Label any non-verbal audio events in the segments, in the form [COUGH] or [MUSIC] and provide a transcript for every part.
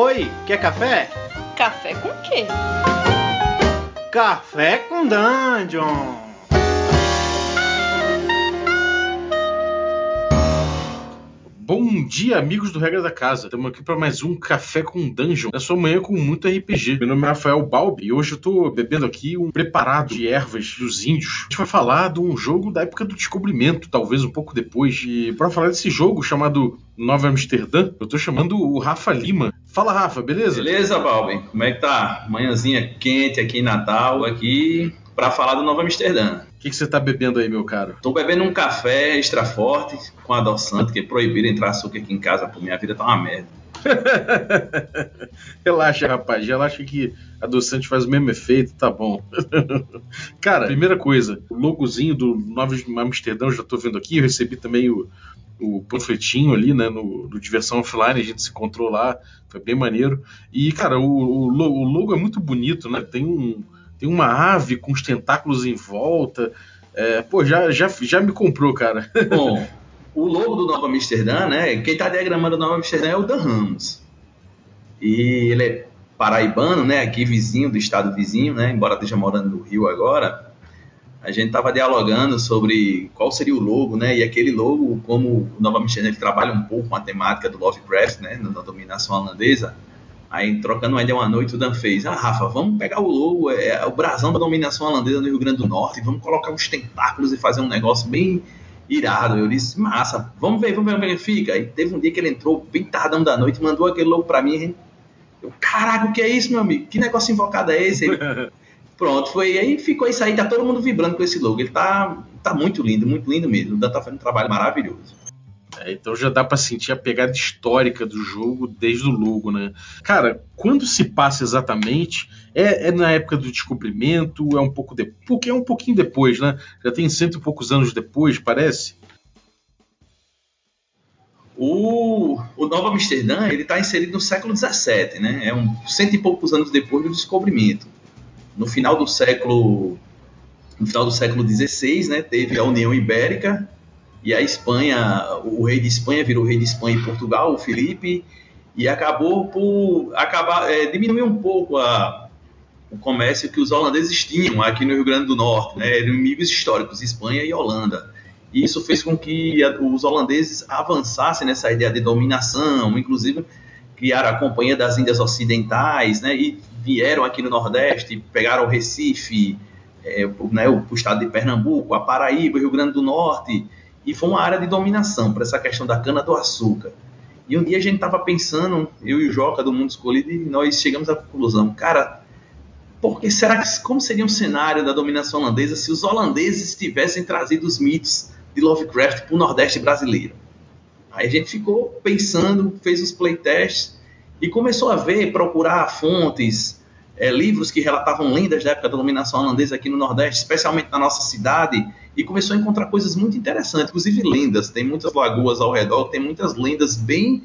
Oi, quer café? Café com quê? Café com Dungeon! Bom dia, amigos do Regra da Casa. Estamos aqui para mais um Café com Dungeon. Na sua manhã com muito RPG. Meu nome é Rafael Balbi e hoje eu estou bebendo aqui um preparado de ervas dos índios. A gente vai falar de um jogo da época do descobrimento, talvez um pouco depois. E para falar desse jogo chamado Nova Amsterdã, eu estou chamando o Rafa Lima. Fala, Rafa, beleza? Beleza, Balbi. Como é que tá? Manhãzinha quente aqui em Natal, aqui para falar do Nova Amsterdã. O que, que, você está bebendo aí, meu caro? Tô bebendo um café extra forte com adoçante, que é proibido entrar açúcar aqui em casa, por minha vida tá uma merda. [LAUGHS] relaxa, rapaz, relaxa que adoçante faz o mesmo efeito, tá bom. [LAUGHS] Cara, primeira coisa, o logozinho do Nova Amsterdã, já tô vendo aqui, eu recebi também o, o panfletinho ali, né, no, no, Diversão Offline, a gente se encontrou lá, foi bem maneiro. E, cara, o, o, o logo é muito bonito, né, tem um tem uma ave com os tentáculos em volta. É, pô, já, já, já me comprou, cara. Bom, [LAUGHS] o logo do Nova Amsterdã, né? Quem está diagramando o Nova Amsterdã é o Dan Ramos. E ele é paraibano, né? Aqui vizinho do estado vizinho, né? Embora esteja morando no Rio agora. A gente estava dialogando sobre qual seria o logo, né? E aquele logo, como o Nova Amsterdã ele trabalha um pouco com a temática do Lovecraft, né? Na dominação holandesa Aí, trocando uma ideia uma noite, o Dan fez: Ah, Rafa, vamos pegar o logo, é, é, o brasão da dominação holandesa no Rio Grande do Norte, vamos colocar uns tentáculos e fazer um negócio bem irado. Eu disse: Massa, vamos ver, vamos ver como que fica. Aí teve um dia que ele entrou bem tardão da noite, mandou aquele logo pra mim. Eu, caraca, o que é isso, meu amigo? Que negócio invocado é esse? Ele, [LAUGHS] Pronto, foi aí ficou isso aí, tá todo mundo vibrando com esse logo. Ele tá, tá muito lindo, muito lindo mesmo. O Dan tá fazendo um trabalho maravilhoso. É, então já dá para sentir a pegada histórica do jogo desde o logo, né? Cara, quando se passa exatamente? É, é na época do descobrimento? É um pouco? Porque é um pouquinho depois, né? Já tem cento e poucos anos depois, parece. O, o Nova Amsterdã ele está inserido no século XVII, né? É um cento e poucos anos depois do descobrimento. No final do século no final do século XVI, né, teve a União Ibérica e a Espanha, o rei de Espanha virou rei de Espanha e Portugal, o Felipe, e acabou por acabar é, diminuir um pouco a, o comércio que os holandeses tinham aqui no Rio Grande do Norte, né? inimigos históricos, Espanha e Holanda. E isso fez com que os holandeses avançassem nessa ideia de dominação, inclusive criaram a Companhia das Índias Ocidentais, né? E vieram aqui no Nordeste, pegaram o Recife, é, né, o, o estado de Pernambuco, a Paraíba, o Rio Grande do Norte, e foi uma área de dominação para essa questão da cana-do-açúcar. E um dia a gente estava pensando, eu e o Joca do Mundo Escolhido, e nós chegamos à conclusão, cara, porque será que como seria um cenário da dominação holandesa se os holandeses tivessem trazido os mitos de Lovecraft para o Nordeste brasileiro? Aí a gente ficou pensando, fez os playtests e começou a ver, procurar fontes, é, livros que relatavam lendas da época da dominação holandesa aqui no Nordeste, especialmente na nossa cidade, e começou a encontrar coisas muito interessantes, inclusive lendas. Tem muitas lagoas ao redor, tem muitas lendas bem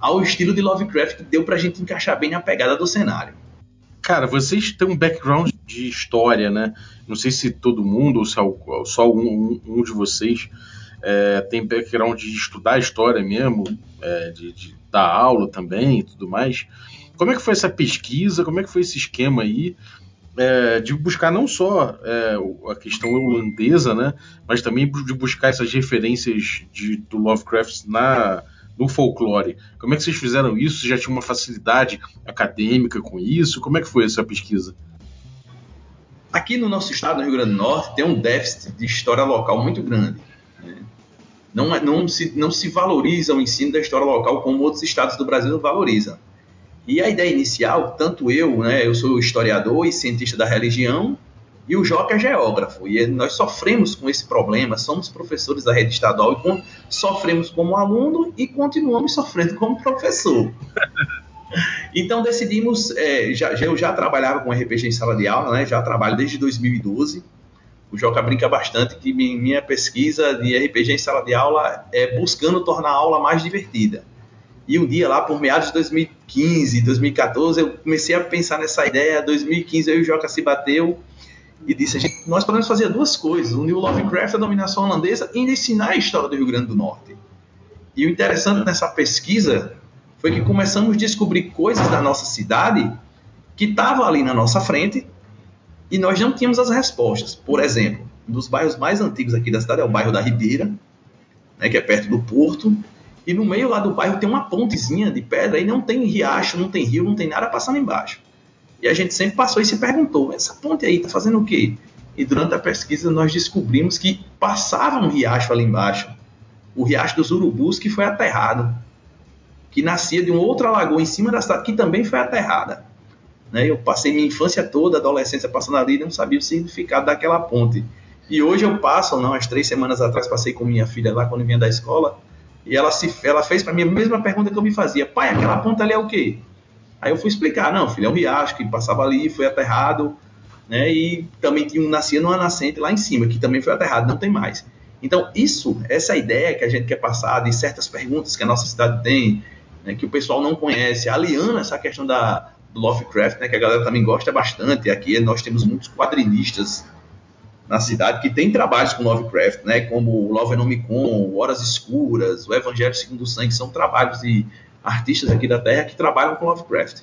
ao estilo de Lovecraft que deu pra gente encaixar bem na pegada do cenário. Cara, vocês têm um background de história, né? Não sei se todo mundo ou só um, um de vocês é, tem background de estudar história mesmo, é, de, de, dar aula também e tudo mais. Como é que foi essa pesquisa? Como é que foi esse esquema aí? é, de buscar não só é, a questão holandesa, né, mas também de buscar essas referências de, do Lovecraft na, no folclore. Como é que vocês fizeram isso? Já tinha uma facilidade acadêmica com isso? Como é que foi essa pesquisa? Aqui no nosso estado, no Rio Grande do Norte, tem um déficit de história local muito grande. Né? Não, é, não, se, não se valoriza o ensino da história local como outros estados do Brasil valorizam. E a ideia inicial, tanto eu, né, eu sou historiador e cientista da religião, e o Joca é geógrafo. E nós sofremos com esse problema, somos professores da rede estadual e sofremos como aluno e continuamos sofrendo como professor. [LAUGHS] Então decidimos, é, já, eu já trabalhava com RPG em sala de aula, né, já trabalho desde 2012. O Joca brinca bastante que minha pesquisa de RPG em sala de aula é buscando tornar a aula mais divertida. E um dia lá, por meados de 2015, 2014, eu comecei a pensar nessa ideia. 2015, eu e o Joca se bateu e disse: gente, nós podemos fazer duas coisas: unir o Lovecraft à dominação holandesa e ensinar a história do Rio Grande do Norte. E o interessante nessa pesquisa foi que começamos a descobrir coisas da nossa cidade que estavam ali na nossa frente e nós não tínhamos as respostas. Por exemplo, um dos bairros mais antigos aqui da cidade é o bairro da Ribeira, né, que é perto do porto, e no meio lá do bairro tem uma pontezinha de pedra e não tem riacho, não tem rio, não tem nada passando embaixo. E a gente sempre passou e se perguntou: essa ponte aí está fazendo o quê? E durante a pesquisa nós descobrimos que passava um riacho ali embaixo, o riacho dos Urubus, que foi aterrado, que nascia de uma outra lagoa em cima da cidade, que também foi aterrada. Né? Eu passei minha infância toda, adolescência passando ali, e não sabia o significado daquela ponte. E hoje eu passo, não, umas três semanas atrás passei com minha filha lá quando vinha da escola, e ela, se, ela fez para mim a mesma pergunta que eu me fazia: pai, aquela ponte ali é o quê? Aí eu fui explicar: não, filho, é um riacho que passava ali, foi aterrado, né? E também tinha um, nascia numa nascente lá em cima, que também foi aterrado, não tem mais. Então, isso, essa ideia que a gente quer passar de certas perguntas que a nossa cidade tem, né, que o pessoal não conhece, aliando essa questão da, do Lovecraft, né, que a galera também gosta bastante. Aqui nós temos muitos quadrinistas na cidade que tem trabalhos com Lovecraft, né, como o Love Enomicon, Horas Escuras, o Evangelho Segundo o Sangue, são trabalhos de artistas aqui da Terra que trabalham com Lovecraft.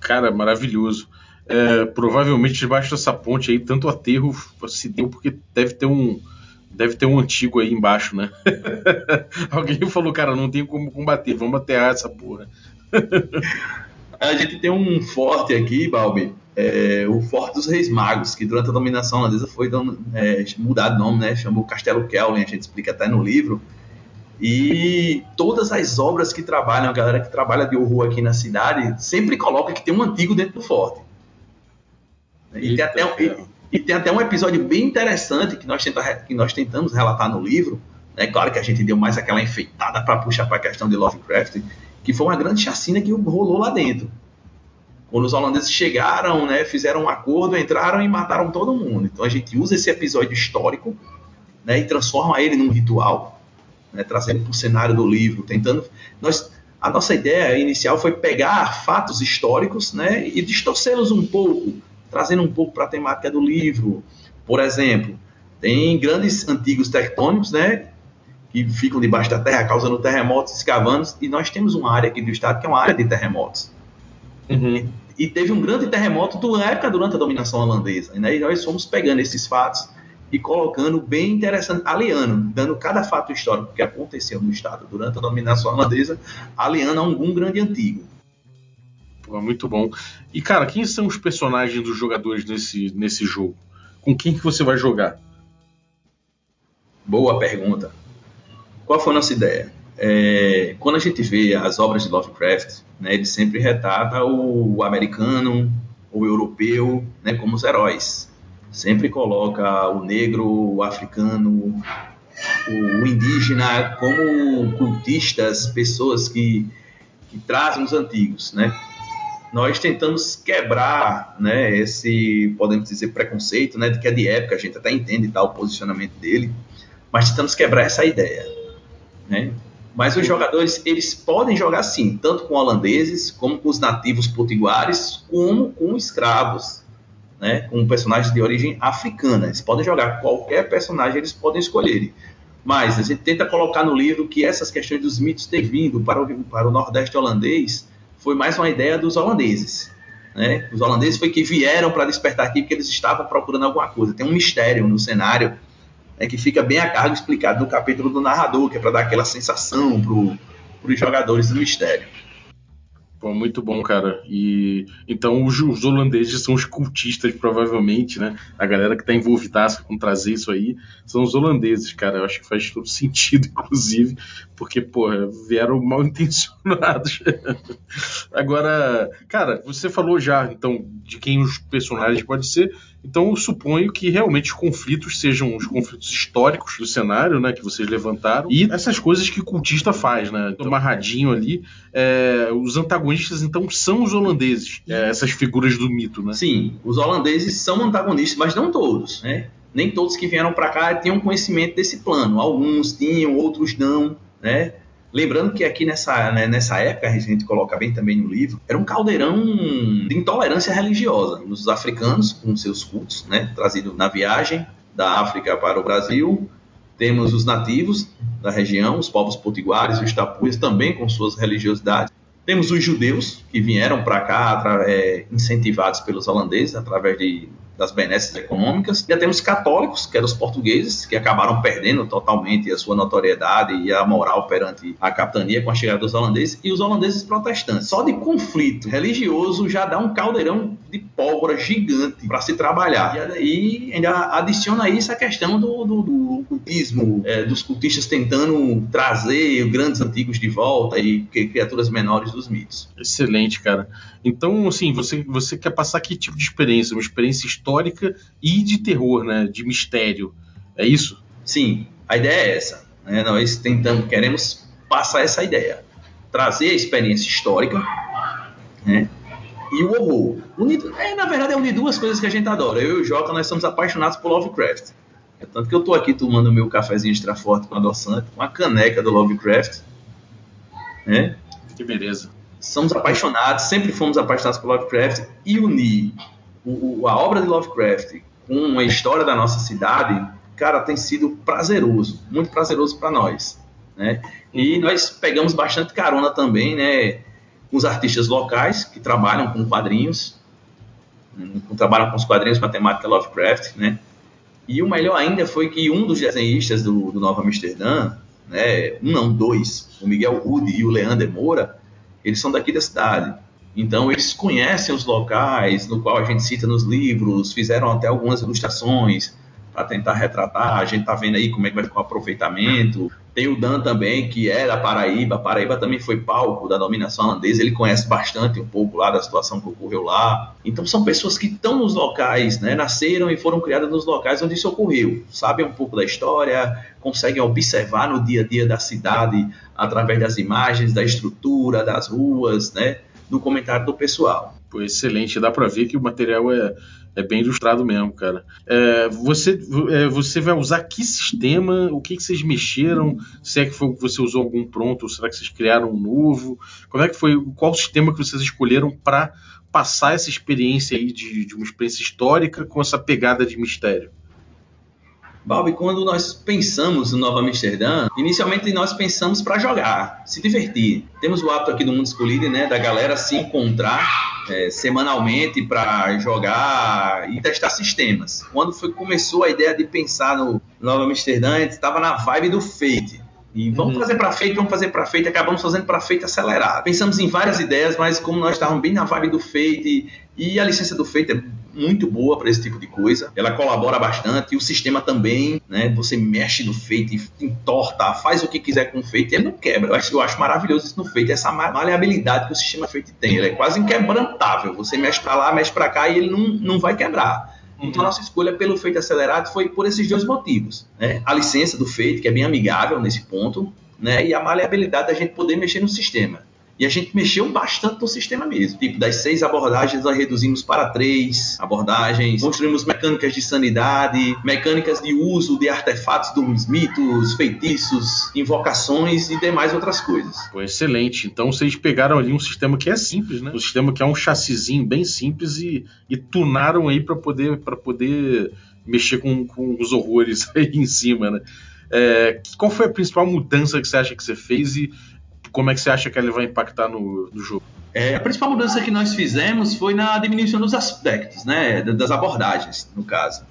Cara, maravilhoso. É, provavelmente debaixo dessa ponte aí, tanto aterro se deu porque deve ter um deve ter um antigo aí embaixo, né? [LAUGHS] Alguém falou, cara, não tem como combater, vamos aterrar essa porra. A gente tem um forte aqui, Balbi, é, o Forte dos Reis Magos, que durante a dominação holandesa foi é, mudado o nome, né? Chamou Castelo Kelvin, a gente explica até no livro. E todas as obras que trabalham, a galera que trabalha de horror aqui na cidade, sempre coloca que tem um antigo dentro do forte. E, tem, até, e, e tem até um episódio bem interessante que nós, tenta, que nós tentamos relatar no livro. É claro que a gente deu mais aquela enfeitada para puxar para a questão de Lovecraft, que foi uma grande chacina que rolou lá dentro. Quando os holandeses chegaram, né, fizeram um acordo, entraram e mataram todo mundo. Então a gente usa esse episódio histórico né, e transforma ele num ritual, né, trazendo para o cenário do livro, tentando. Nós, a nossa ideia inicial foi pegar fatos históricos né, e distorcê-los um pouco, trazendo um pouco para a temática do livro. Por exemplo, tem grandes antigos tectônicos, né, que ficam debaixo da terra, causando terremotos, escavando, e nós temos uma área aqui do estado que é uma área de terremotos. Uhum. E teve um grande terremoto na época durante a dominação holandesa. Né? E nós fomos pegando esses fatos e colocando bem interessante, aliando, dando cada fato histórico que aconteceu no estado durante a dominação holandesa, aliando a algum grande antigo. Pô, muito bom. E cara, quem são os personagens dos jogadores nesse, nesse jogo? Com quem que você vai jogar? Boa pergunta. Qual foi a nossa ideia? É, quando a gente vê as obras de Lovecraft, né, ele sempre retrata o, o americano, o europeu, né, como os heróis. Sempre coloca o negro, o africano, o, o indígena como cultistas, pessoas que, que trazem os antigos, né? Nós tentamos quebrar, né, esse, podemos dizer, preconceito, né, de que é de época, a gente até entende tal o posicionamento dele, mas tentamos quebrar essa ideia. Né? Mas os jogadores eles podem jogar sim, tanto com holandeses, como com os nativos potiguares, como com escravos, né? com personagens de origem africana. Eles podem jogar qualquer personagem, eles podem escolher. Mas a gente tenta colocar no livro que essas questões dos mitos ter vindo para o, para o Nordeste holandês foi mais uma ideia dos holandeses. Né? Os holandeses foi que vieram para despertar aqui porque eles estavam procurando alguma coisa. Tem um mistério no cenário é que fica bem a cargo explicado no capítulo do narrador, que é para dar aquela sensação para os jogadores do mistério. Pô, muito bom, cara. E então os, os, holandeses são os cultistas, provavelmente, né? A galera que tá envolvida com trazer isso aí são os holandeses, cara. Eu acho que faz todo [LAUGHS] sentido, inclusive, porque, porra, vieram mal intencionados. [LAUGHS] Agora, cara, você falou já, então, de quem os personagens podem ser. Então eu suponho que realmente os conflitos sejam os conflitos históricos do cenário, né, que vocês levantaram, e essas coisas que o cultista faz, né, então, amarradinho ali. É, os antagonistas então são os holandeses, é, essas figuras do mito, né? Sim, os holandeses são antagonistas, mas não todos, né? Nem todos que vieram para cá tinham conhecimento desse plano. Alguns tinham, outros não, né? Lembrando que aqui nessa, né, nessa época, a gente coloca bem também no livro, era um caldeirão de intolerância religiosa. Os africanos, com seus cultos, né, trazido na viagem da África para o Brasil, Temos os nativos da região, os povos potiguares os tapuias, também com suas religiosidades. Temos os judeus, que vieram para cá é, incentivados pelos holandeses através de das benesses econômicas. Já temos católicos, que eram os portugueses, que acabaram perdendo totalmente a sua notoriedade e a moral perante a capitania com a chegada dos holandeses, e os holandeses protestantes. Só de conflito religioso já dá um caldeirão de pólvora gigante para se trabalhar. E ainda adiciona isso a questão do, do, do cultismo, é, dos cultistas tentando trazer grandes antigos de volta e criaturas menores dos mitos. Excelente, cara. Então, assim, você, você quer passar que tipo de experiência? Uma experiência histórica e de terror, né? De mistério. É isso? Sim, a ideia é essa. Né? Nós tentamos, queremos passar essa ideia. Trazer a experiência histórica né? e o horror. Unido, é, na verdade, é unir duas coisas que a gente adora. Eu e o Jota, nós somos apaixonados por Lovecraft. É tanto que eu estou aqui tomando meu cafezinho extra forte com adoçante, com a caneca do Lovecraft. Né? Que beleza. Somos apaixonados, sempre fomos apaixonados por Lovecraft e unir o, a obra de Lovecraft com a história da nossa cidade, cara, tem sido prazeroso, muito prazeroso para nós, né? E nós pegamos bastante carona também, né, com os artistas locais que trabalham com quadrinhos, trabalham com os quadrinhos com a temática Lovecraft, né? E o melhor ainda foi que um dos desenhistas do, do Nova Amsterdã, né, um não, dois, o Miguel Rude e o Leander Moura, eles são daqui da cidade. Então, eles conhecem os locais no qual a gente cita nos livros, fizeram até algumas ilustrações para tentar retratar. A gente está vendo aí como é que vai ficar o aproveitamento. Tem o Dan também, que é da Paraíba. Paraíba também foi palco da dominação holandesa. Ele conhece bastante um pouco lá da situação que ocorreu lá. Então, são pessoas que estão nos locais, né? nasceram e foram criadas nos locais onde isso ocorreu. Sabem um pouco da história, conseguem observar no dia a dia da cidade através das imagens, da estrutura, das ruas, né? Do comentário do pessoal. Pô, excelente, dá para ver que o material é, é bem ilustrado mesmo, cara. É, você, é, você vai usar que sistema? O que, que vocês mexeram? Se é que foi, você usou algum pronto, ou será que vocês criaram um novo? Como é que foi? Qual sistema que vocês escolheram para passar essa experiência aí de, de uma experiência histórica com essa pegada de mistério? Bob, quando nós pensamos no Nova Amsterdã, inicialmente nós pensamos para jogar, se divertir. Temos o hábito aqui do Mundo Escolhido, né, da galera se encontrar é, semanalmente para jogar e testar sistemas. Quando foi, começou a ideia de pensar no Nova Amsterdã, a gente estava na vibe do Fate. E vamos uhum. fazer para feito, vamos fazer para feito, acabamos fazendo para feito acelerado. Pensamos em várias ideias, mas como nós estávamos bem na vibe do feito e a licença do feito é muito boa para esse tipo de coisa. Ela colabora bastante e o sistema também, né? Você mexe no feito, entorta, faz o que quiser com o feito ele não quebra. Eu acho, eu acho maravilhoso isso no feito, essa maleabilidade que o sistema feito tem. Ele é quase inquebrantável. Você mexe para lá, mexe para cá e ele não, não vai quebrar. Então, a nossa escolha pelo feito acelerado foi por esses dois motivos. Né? A licença do feito, que é bem amigável nesse ponto, né? e a maleabilidade da gente poder mexer no sistema. E a gente mexeu bastante no sistema mesmo. Tipo, das seis abordagens, nós reduzimos para três abordagens. Construímos mecânicas de sanidade, mecânicas de uso de artefatos dos mitos, feitiços, invocações e demais outras coisas. Pô, excelente. Então vocês pegaram ali um sistema que é simples, né? Um sistema que é um chassizinho bem simples e, e tunaram aí para poder, poder mexer com, com os horrores [LAUGHS] aí em cima, né? É, qual foi a principal mudança que você acha que você fez e como é que você acha que ele vai impactar no, no jogo? É, a principal mudança que nós fizemos foi na diminuição dos aspectos, né, das abordagens, no caso.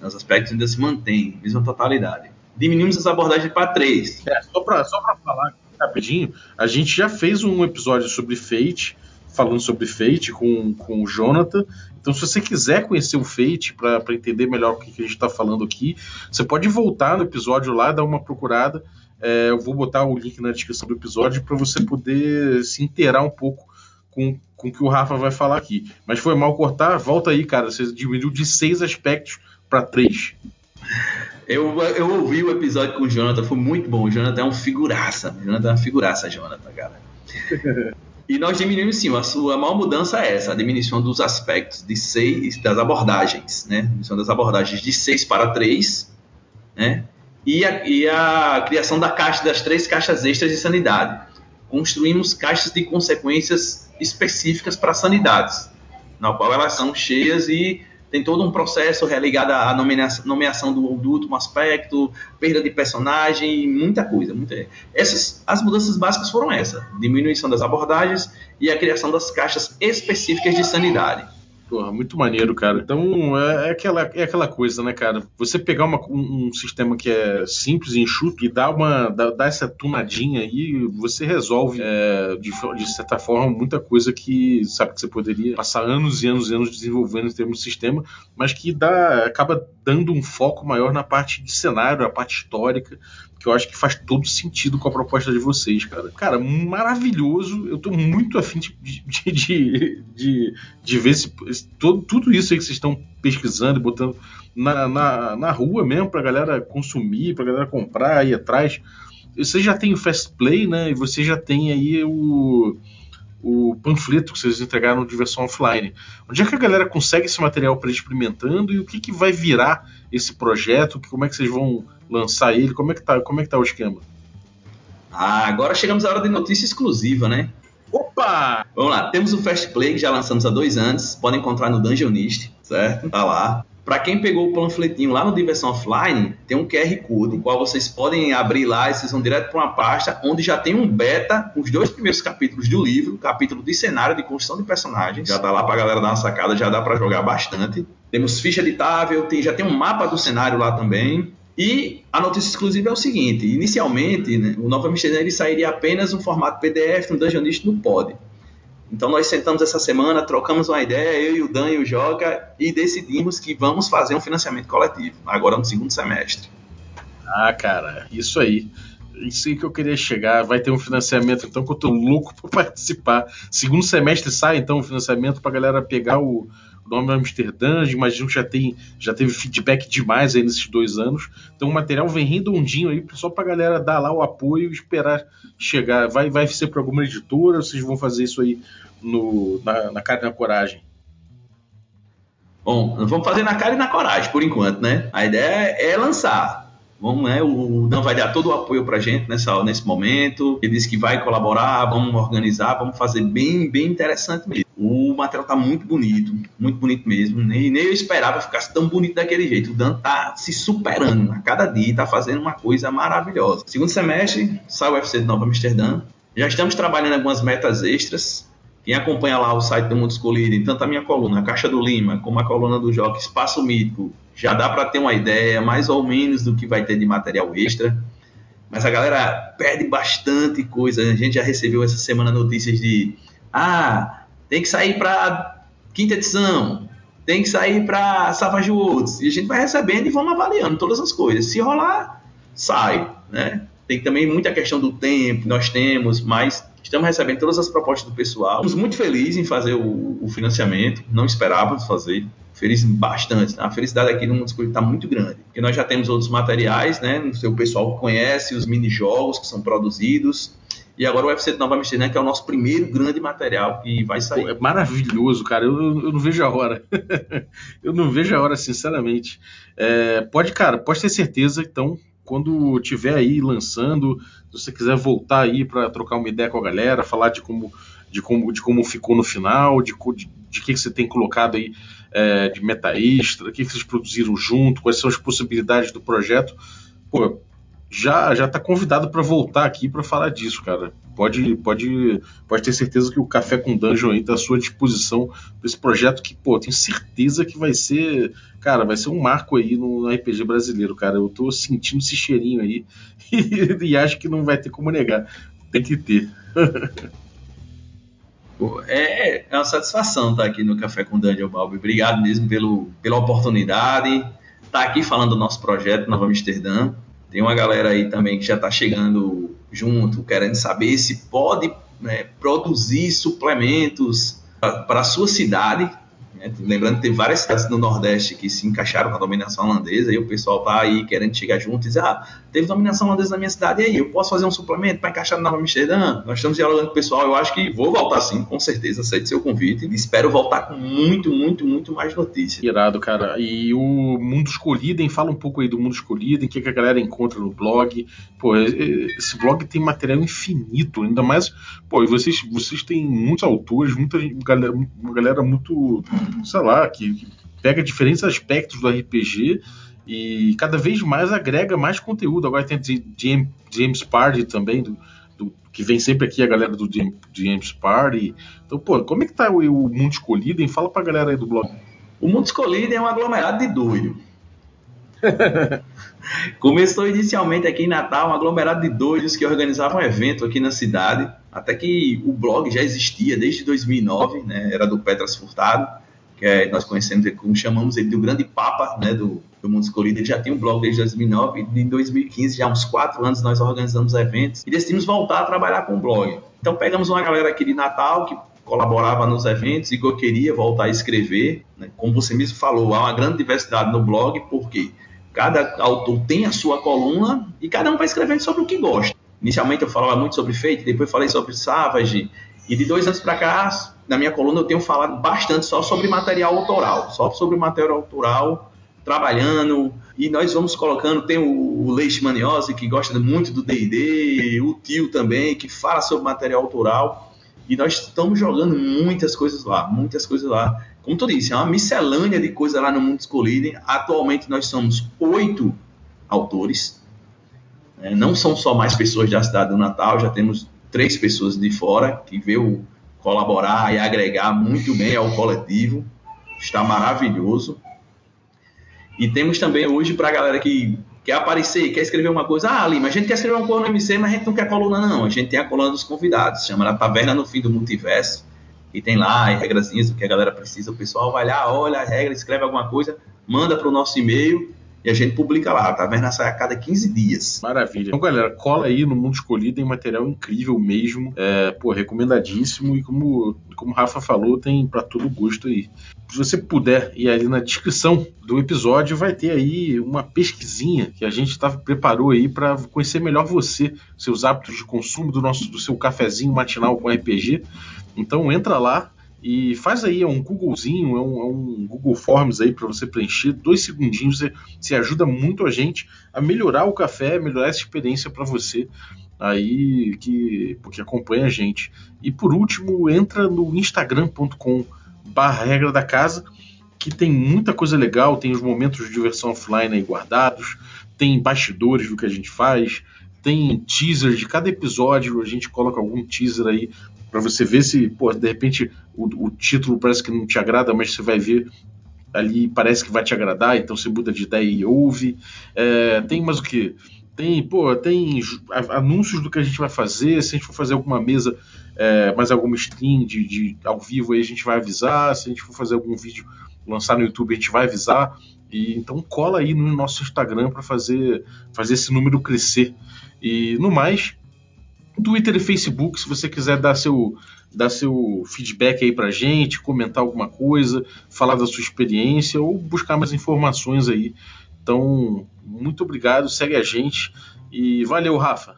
Os aspectos ainda se mantêm, mesma totalidade. Diminuímos as abordagens para três. É, só para só falar rapidinho, a gente já fez um episódio sobre Fate, falando sobre Fate com, com o Jonathan. Então, se você quiser conhecer o Fate para entender melhor o que, que a gente está falando aqui, você pode voltar no episódio lá, dar uma procurada. É, eu vou botar o link na descrição do episódio para você poder se inteirar um pouco com, com o que o Rafa vai falar aqui. Mas foi mal cortar, volta aí, cara. Você diminuiu de seis aspectos para três. Eu, eu ouvi o episódio com o Jonathan, foi muito bom. O Jonathan é um figuraça. O Jonathan é uma figuraça, Jonathan, cara. e nós diminuímos sim, a sua maior mudança é essa, a diminuição dos aspectos de seis, das abordagens, né? Diminuição das abordagens de seis para três, né? E a, e a criação da caixa das três caixas extras de sanidade. Construímos caixas de consequências específicas para sanidades, na qual elas são cheias e tem todo um processo religado à nomeação, nomeação do, do, último aspecto, perda de personagem, muita coisa. Muita... Essas, as mudanças básicas foram essas: diminuição das abordagens e a criação das caixas específicas de sanidade. Porra, muito maneiro, cara. Então, é, é, aquela, é aquela coisa, né, cara? Você pegar uma, um, um, sistema que é simples enxuto e dar, uma, dar, dar essa tunadinha aí, você resolve, é, de, de, certa forma, muita coisa que, sabe, que você poderia passar anos e anos e anos desenvolvendo em termos de sistema, mas que dá, acaba dando um foco maior na parte de cenário, na parte histórica, que eu acho que faz todo sentido com a proposta de vocês, cara. Cara, maravilhoso. Eu tô muito afim de, de, de, de, de ver todo, tudo isso aí que vocês estão pesquisando e botando na, na, na rua mesmo pra galera consumir, pra galera comprar, ir atrás. Você já tem o Fast Play, né? E você já tem aí o o panfleto que vocês entregaram de versão offline. Onde é que a galera consegue esse material para experimentando e o que, que vai virar esse projeto? Como é que vocês vão lançar ele? Como é que tá, como é que tá o esquema? Ah, agora chegamos à hora de notícia exclusiva, né? Opa! Vamos lá, temos o Fast Play que já lançamos há dois anos, podem encontrar no Dungeonist, certo? Tá lá. Para quem pegou o panfletinho lá no Diversão Offline, tem um QR Code, o qual vocês podem abrir lá e vocês vão direto para uma pasta onde já tem um beta, os dois primeiros capítulos do livro, capítulo de cenário, de construção de personagens. Já tá lá para a galera dar uma sacada, já dá para jogar bastante. Temos ficha editável, tem, já tem um mapa do cenário lá também. E a notícia exclusiva é o seguinte: inicialmente, né, o Nova Amsterdã ele sairia apenas no formato PDF, no Dungeonist no Pod. Então nós sentamos essa semana, trocamos uma ideia, eu e o Dan e o Joga, e decidimos que vamos fazer um financiamento coletivo, agora no segundo semestre. Ah, cara, isso aí. Isso aí que eu queria chegar. Vai ter um financiamento, então, que eu tô louco [LAUGHS] para participar. Segundo semestre sai, então, o financiamento pra galera pegar o, nome Amsterdã, imagino que já, tem, já teve feedback demais aí nesses dois anos. Então o material vem redondinho aí só pra galera dar lá o apoio e esperar chegar. Vai, vai ser para alguma editora, vocês vão fazer isso aí no, na, na cara e na coragem? Bom, vamos fazer na cara e na coragem, por enquanto, né? A ideia é lançar. Vamos, né, o Dan vai dar todo o apoio pra gente nessa, nesse momento. Ele disse que vai colaborar, vamos organizar, vamos fazer bem, bem interessante mesmo. O material tá muito bonito, muito bonito mesmo. Nem, nem eu esperava ficar tão bonito daquele jeito. O Dan tá se superando a cada dia, tá fazendo uma coisa maravilhosa. Segundo semestre, sai o UFC de Nova Amsterdã. Já estamos trabalhando algumas metas extras quem acompanha lá o site do Mundo Escolhido, tanto a minha coluna, a Caixa do Lima, como a coluna do Joque Espaço Mítico, já dá para ter uma ideia mais ou menos do que vai ter de material extra. Mas a galera perde bastante coisa. A gente já recebeu essa semana notícias de: ah, tem que sair para quinta edição, tem que sair para Savage Worlds. E a gente vai recebendo e vamos avaliando todas as coisas. Se rolar, sai. Né? Tem também muita questão do tempo, nós temos, mas Estamos recebendo todas as propostas do pessoal. Estamos muito felizes em fazer o, o financiamento. Não esperávamos fazer. Feliz bastante. A felicidade aqui no Mundo Escuro está muito grande. Porque nós já temos outros materiais, né? O pessoal conhece os mini-jogos que são produzidos. E agora o UFC de Nova Amsterdã, que é o nosso primeiro grande material que vai sair. Pô, é maravilhoso, cara. Eu, eu, não vejo a hora. [LAUGHS] eu não vejo a hora, sinceramente. É, pode, cara, pode ter certeza, então, quando tiver aí lançando, se você quiser voltar aí para trocar uma ideia com a galera, falar de como, de como, de como ficou no final, de, de, de que, você tem colocado aí é, de meta extra, o que, que vocês produziram junto, quais são as possibilidades do projeto, pô, já já está convidado para voltar aqui para falar disso, cara. Pode, pode, pode ter certeza que o Café com Dungeon aí está à sua disposição para esse projeto que, pô, tenho certeza que vai ser, cara, vai ser um marco aí no, no RPG brasileiro, cara. Eu estou sentindo esse cheirinho aí [LAUGHS] e, e, acho que não vai ter como negar. Tem que ter. [LAUGHS] é, é uma satisfação estar aqui no Café com Dungeon, Balbi. Obrigado mesmo pelo, pela oportunidade. Estar aqui falando do nosso projeto Nova Amsterdã. Tem uma galera aí também que já está chegando junto, querendo saber se pode né, produzir suplementos para a sua cidade? Lembrando que tem várias cidades no Nordeste que se encaixaram na dominação holandesa e o pessoal tá aí querendo chegar junto e dizer: ah, teve dominação holandesa na minha cidade, e aí, eu posso fazer um suplemento para encaixar no Nova Amsterdã? Nós estamos dialogando com o pessoal, eu acho que vou voltar sim, com certeza, aceito seu convite e espero voltar com muito, muito, muito mais notícias. Irado, cara. E o Mundo Escolhido, fala um pouco aí do Mundo Escolhido, o que, que a galera encontra no blog. Pô, esse blog tem material infinito, ainda mais, pô, e vocês, vocês têm muitos autores, muita galera, uma galera muito sei lá, que, pega diferentes aspectos do RPG e cada vez mais agrega mais conteúdo. Agora tem a James Party também, do, do, que vem sempre aqui a galera do James Party. Então, pô, como é que tá o, o Mundo Escolhido? Fala pra galera aí do blog. O Mundo Escolhido é um aglomerado de doido. [LAUGHS] Começou inicialmente aqui em Natal um aglomerado de doidos que organizavam um evento aqui na cidade, até que o blog já existia desde 2009, né? era do Petras Furtado, que é, nós conhecemos, como chamamos ele, do grande papa né? do, do Mundo Escolhido. Ele já tem um blog desde 2009 e em 2015, já há uns quatro anos, nós organizamos eventos e decidimos voltar a trabalhar com o blog. Então pegamos uma galera aqui de Natal que colaborava nos eventos e que eu queria voltar a escrever. Né? Como você mesmo falou, há uma grande diversidade no blog, porque Cada autor tem a sua coluna e cada um vai escrevendo sobre o que gosta. Inicialmente eu falava muito sobre Fate, depois falei sobre Savage, e de dois anos para cá, na minha coluna eu tenho falado bastante só sobre material autoral, só sobre material autoral, trabalhando, e nós vamos colocando, tem o, o Maniose, que gosta muito do D&D, o Tio também, que fala sobre material autoral, e nós estamos jogando muitas coisas lá, muitas coisas lá como tu disse, é uma miscelânea de coisas lá no Mundo Escolhido. Atualmente nós somos oito autores. É, não são só mais pessoas da cidade do Natal, já temos três pessoas de fora que veio colaborar e agregar muito bem ao coletivo. Está maravilhoso. E temos também hoje para a galera que quer aparecer, quer escrever uma coisa. Ah, Lima, a gente quer escrever uma coisa no MC, mas a gente não quer coluna, não. A gente tem a coluna dos convidados, chama a Taverna no Fim do Multiverso e tem lá as regrazinhas do que a galera precisa. O pessoal vai lá, olha a regra, escreve alguma coisa, manda para o nosso e-mail e a gente publica lá. Tá vendo? Sai a cada 15 dias. Maravilha. Então, galera, cola aí no Mundo Escolhido, tem material incrível mesmo. É, pô, recomendadíssimo. E como, como o Rafa falou, tem para todo gosto aí. Se você puder ir ali na descrição do episódio, vai ter aí uma pesquisinha que a gente tava, preparou aí para conhecer melhor você, seus hábitos de consumo do nosso do seu cafezinho matinal com RPG. Então entra lá e faz aí é um Googlezinho, é um, é um Google Forms aí para você preencher, dois segundinhos, você, você ajuda muito a gente a melhorar o café, melhorar essa experiência para você aí que porque acompanha a gente. E por último, entra no instagram.com regra da casa, que tem muita coisa legal, tem os momentos de diversão offline aí guardados, tem bastidores do que a gente faz, tem teaser de cada episódio, a gente coloca algum teaser aí para você ver se, pô, de repente o, o, título parece que não te agrada, mas você vai ver ali parece que vai te agradar, então você muda de ideia e ouve. É, tem mais o que? Tem, pô, tem anúncios do que a gente vai fazer, se a gente for fazer alguma mesa, é, mais alguma stream de, de, ao vivo aí a gente vai avisar, se a gente for fazer algum vídeo lançar no YouTube a gente vai avisar. E então cola aí no nosso Instagram para fazer fazer esse número crescer. E no mais, Twitter e Facebook, se você quiser dar seu, dar seu feedback aí pra gente, comentar alguma coisa, falar da sua experiência ou buscar mais informações aí. Então, muito obrigado, segue a gente e valeu, Rafa.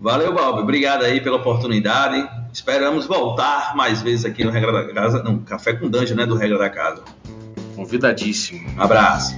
Valeu, Bob. Obrigado aí pela oportunidade. Esperamos voltar mais vezes aqui no Regra da Casa, não, Café com Dungeon, né, do Regra da Casa. Convidadíssimo. Um abraço.